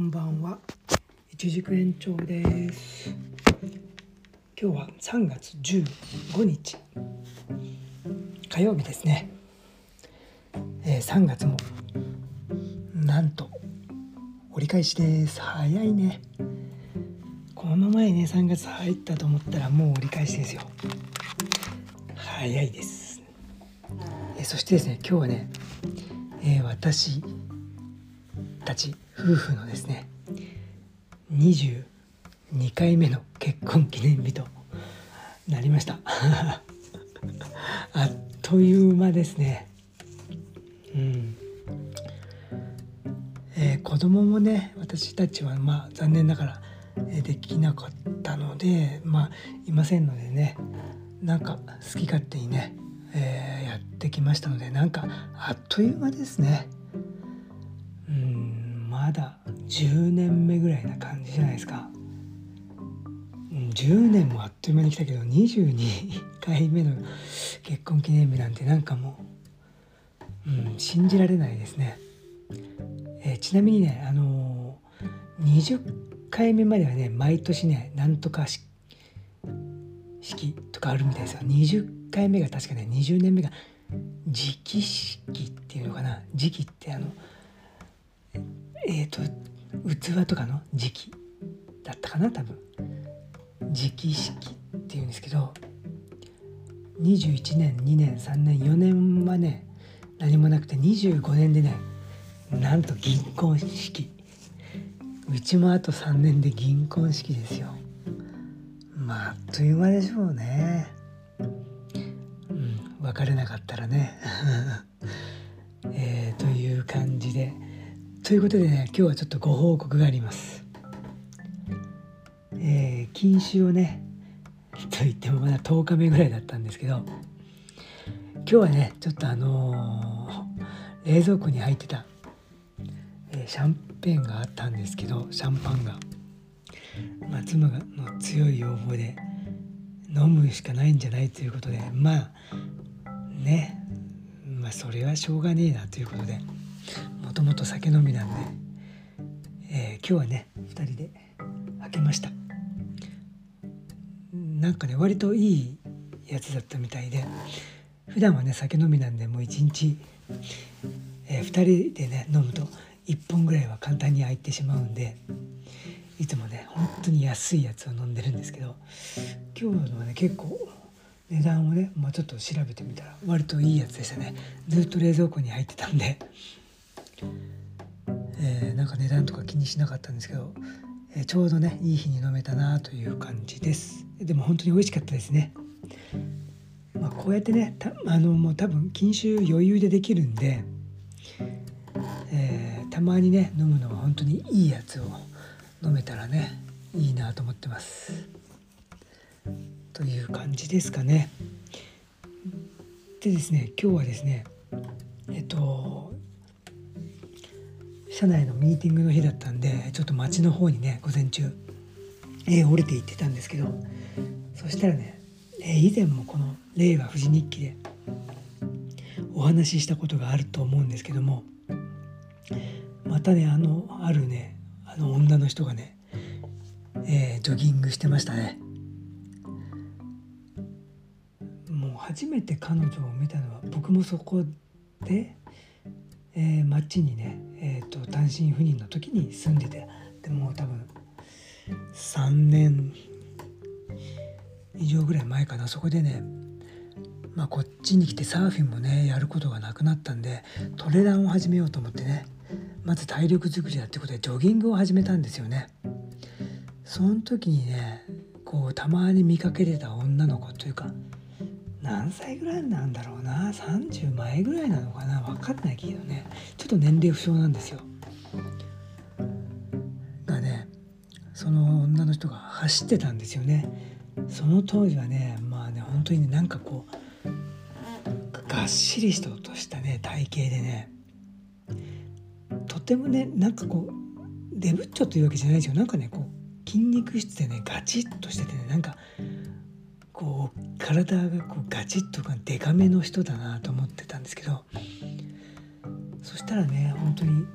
こんばんは。一軸延長です。今日は3月15日火曜日ですね、えー、3月もなんと折り返しです。早いね。この前ね3月入ったと思ったらもう折り返しですよ。早いです、えー、そしてですね今日はね、えー、私たち夫婦のですね22回目の結婚記念日となりました。あっという間ですね。うん。えー、子供もね私たちはまあ残念ながらできなかったのでまあいませんのでねなんか好き勝手にね、えー、やってきましたのでなんかあっという間ですね。まだ10年目ぐらいな感じじゃないですか。10年もあっという間に来たけど22回目の結婚記念日なんてなんかもう、うん、信じられないですね。え、ちなみにね、あのー、20回目まではね毎年ねなんとか式とかあるみたいですよ。20回目が確かね20年目が時期式っていうのかな時期ってあのえっ、ー、と器とかの時期だったかな多分。時期式っていうんですけど21年2年3年4年はね何もなくて25年でねなんと銀婚式。うちもあと3年で銀婚式ですよ。まああっという間でしょうね。うん別れなかったらね。えー、という感じで。ということでね今日はちょっとご報告があります。えー、禁酒をねと言ってもまだ10日目ぐらいだったんですけど今日はねちょっとあのー、冷蔵庫に入ってた、えー、シャンペンがあったんですけどシャンパンが、まあ、妻の強い要望で飲むしかないんじゃないということでまあねまあそれはしょうがねえなということで。もともと酒飲みなんで、えー、今日はね2人で開けました。なんかね割といいやつだったみたいで普段はね酒飲みなんでもう1日、えー、2人でね飲むと1本ぐらいは簡単に開いてしまうんでいつもね本当に安いやつを飲んでるんですけど今日のはね結構値段をね、まあ、ちょっと調べてみたら割といいやつでしたね。ずっと冷蔵庫に入ってたんで。えー、なんか値段とか気にしなかったんですけど、えー、ちょうどねいい日に飲めたなという感じです。でも本当に美味しかったですね、まあ、こうやってねあのもう多分禁酒余裕でできるんで、えー、たまにね飲むのは本当にいいやつを飲めたらねいいなと思ってます。という感じですかね。でですね今日はですねえっと社内のミーティングの日だったんでちょっと町の方にね午前中、えー、降りて行ってたんですけどそしたらね、えー、以前もこの「令和富士日記」でお話ししたことがあると思うんですけどもまたねあのあるねあの女の人がね、えー、ジョギングしてましたね。もう初めて彼女を見たのは僕もそこでえー、町にね、えーと、単身赴任の時に住んでてでも多分3年以上ぐらい前かなそこでねまあこっちに来てサーフィンもねやることがなくなったんでトレランを始めようと思ってねまず体力づくりだってことでジョギングを始めたんですよね。その時にねこうたまに見かけてた女の子というか何歳ぐらいなんだろうな？30前ぐらいなのかな？分かんないけどね。ちょっと年齢不詳なんですよ。がねその女の人が走ってたんですよね。その当時はねまあね本当にねなんかこうがっしりしたとしたね体型でね。とてもねなんかこうデブッチョというわけじゃないですよ。なんかねこう筋肉質でねガチッとしててねなんかこう体がこうガチッとかデカめの人だなと思ってたんですけどそしたらね本当に、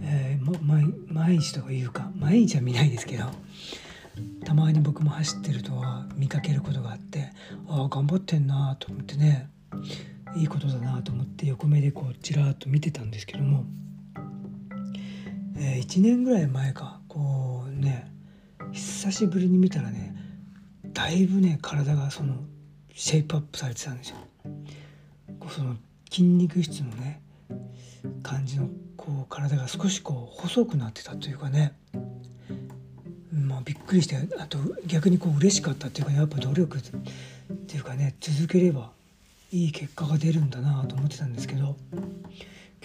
えー、毎毎日とかいうか毎日は見ないですけどたまに僕も走ってるとは見かけることがあってああ頑張ってんなと思ってねいいことだなと思って横目でこうちらっと見てたんですけども、えー、1年ぐらい前かこうね久しぶりに見たらねだいぶね体がそのシェイプアップされてたんですよ。こうその筋肉質のね感じのこう体が少しこう細くなってたというかねまあびっくりしてあと逆にこう嬉しかったっていうか、ね、やっぱ努力っていうかね続ければいい結果が出るんだなと思ってたんですけど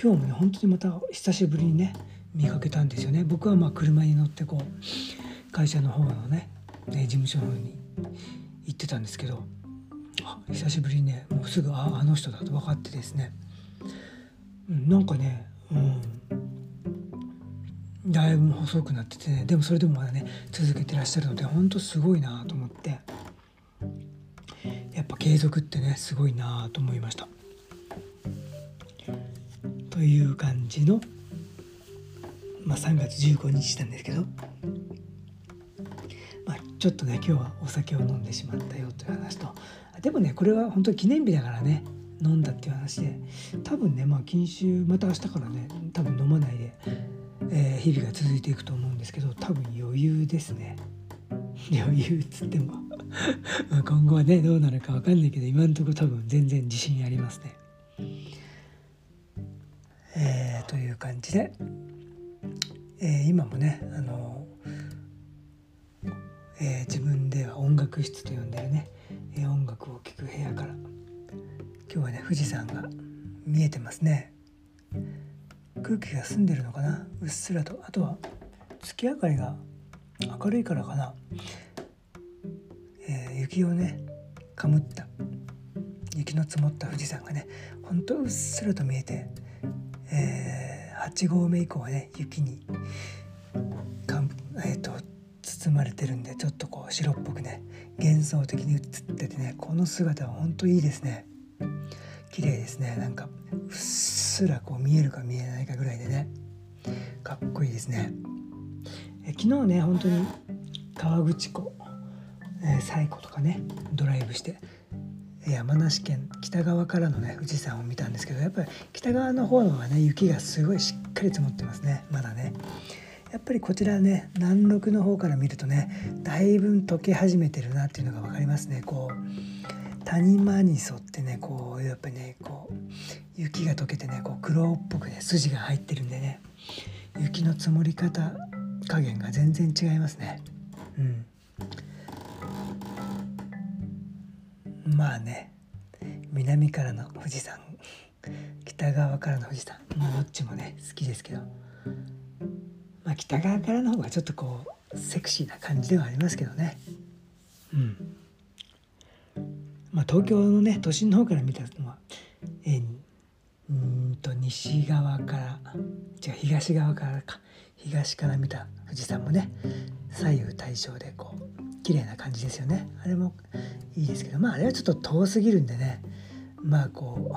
今日もね本当にまた久しぶりにね見かけたんですよね僕はまあ車に乗ってこう会社の方のね事務所の方に行ってたんですけど久しぶりにねもうすぐああの人だと分かってですね。なんかねうんだいぶ細くなっててねでもそれでもまだね続けてらっしゃるのでほんとすごいなと思って。やっぱ継続ってねすごいなと思いました。という感じの、まあ、3月15日なんですけど、ちょっとね今日はお酒を飲んでしまったよという話と。でもねこれは本当に記念日だからね飲んだっていう話で。多分ねまあ禁酒また明日からね多分飲まないで、えー、日々が続いていくと思うんですけど多分余裕ですね。余裕っつっても。今後はねどうなるか分かんないけど今のところ多分全然自信ありますね。えー、という感じで、えー、今もねあの、えー、自分では音楽室と呼んでるね。え音楽を聴く部屋から。今日はね富士山が見えてますね。空気が澄んでるのかな？うっすらと。あとは月明かりが明るいからかな、えー、雪をねかむった。雪の積もった富士山がねほんとうっすらと見えて、えー、8合目以降はね雪にかえーと包まれてるんでちょっとこう白っぽくね幻想的に映っててねこの姿は本当いいですね。綺麗ですね。なんかうっすらこう見えるか見えないかぐらいでね。かっこいいですね。え昨日ね本当に河口湖、え、西湖とかねドライブして山梨県北側からのね富士山を見たんですけどやっぱり北側の方の方がね雪がすごいしっかり積もってますね。まだね。やっぱりこちらね南麓の方から見るとねだいぶ溶け始めてるなっていうのが分かりますね。こう谷間に沿ってねこうやっぱりねこう雪が溶けてねこう黒っぽくね筋が入ってるんでね雪の積もり方加減が全然違いますね。うん。まあね南からの富士山北側からの富士山まあどっちもね好きですけど、北側からの方がちょっとこうセクシーな感じではありますけどね。うん。まあ東京のね都心の方から見たのはえうんと西側から違う東側からか。東から見た富士山もね左右対称でこう綺麗な感じですよね。あれもいいですけどまああれはちょっと遠すぎるんでね。まあこ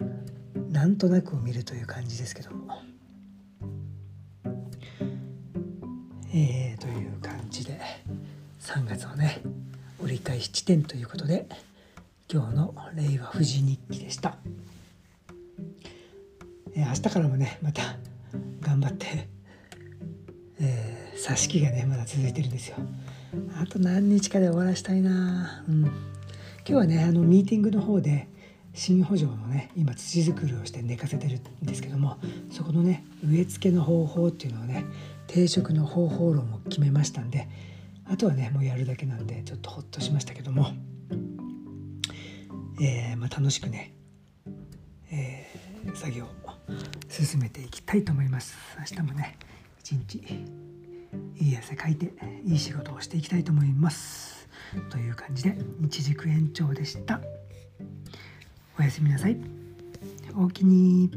うなんとなく見るという感じですけども。えー、という感じで3月のね折り返し地点ということで今日の「令和富士日記」でした、えー、明日からもねまた頑張って、えー、挿し木がねまだ続いてるんですよ。あと何日かで終わらしたいな。うん。今日はねあのミーティングの方で新補助のね今土作りをして寝かせてるんですけどもそこのね植え付けの方法っていうのをね定食の方法論も決めましたんであとはねもうやるだけなんでちょっとほっとしましたけども、えー、まあ、楽しくね、えー、作業を進めていきたいと思います。明日もね一日いい汗かいていい仕事をしていきたいと思います。という感じで日軸延長でした。おやすみなさい。おおきに。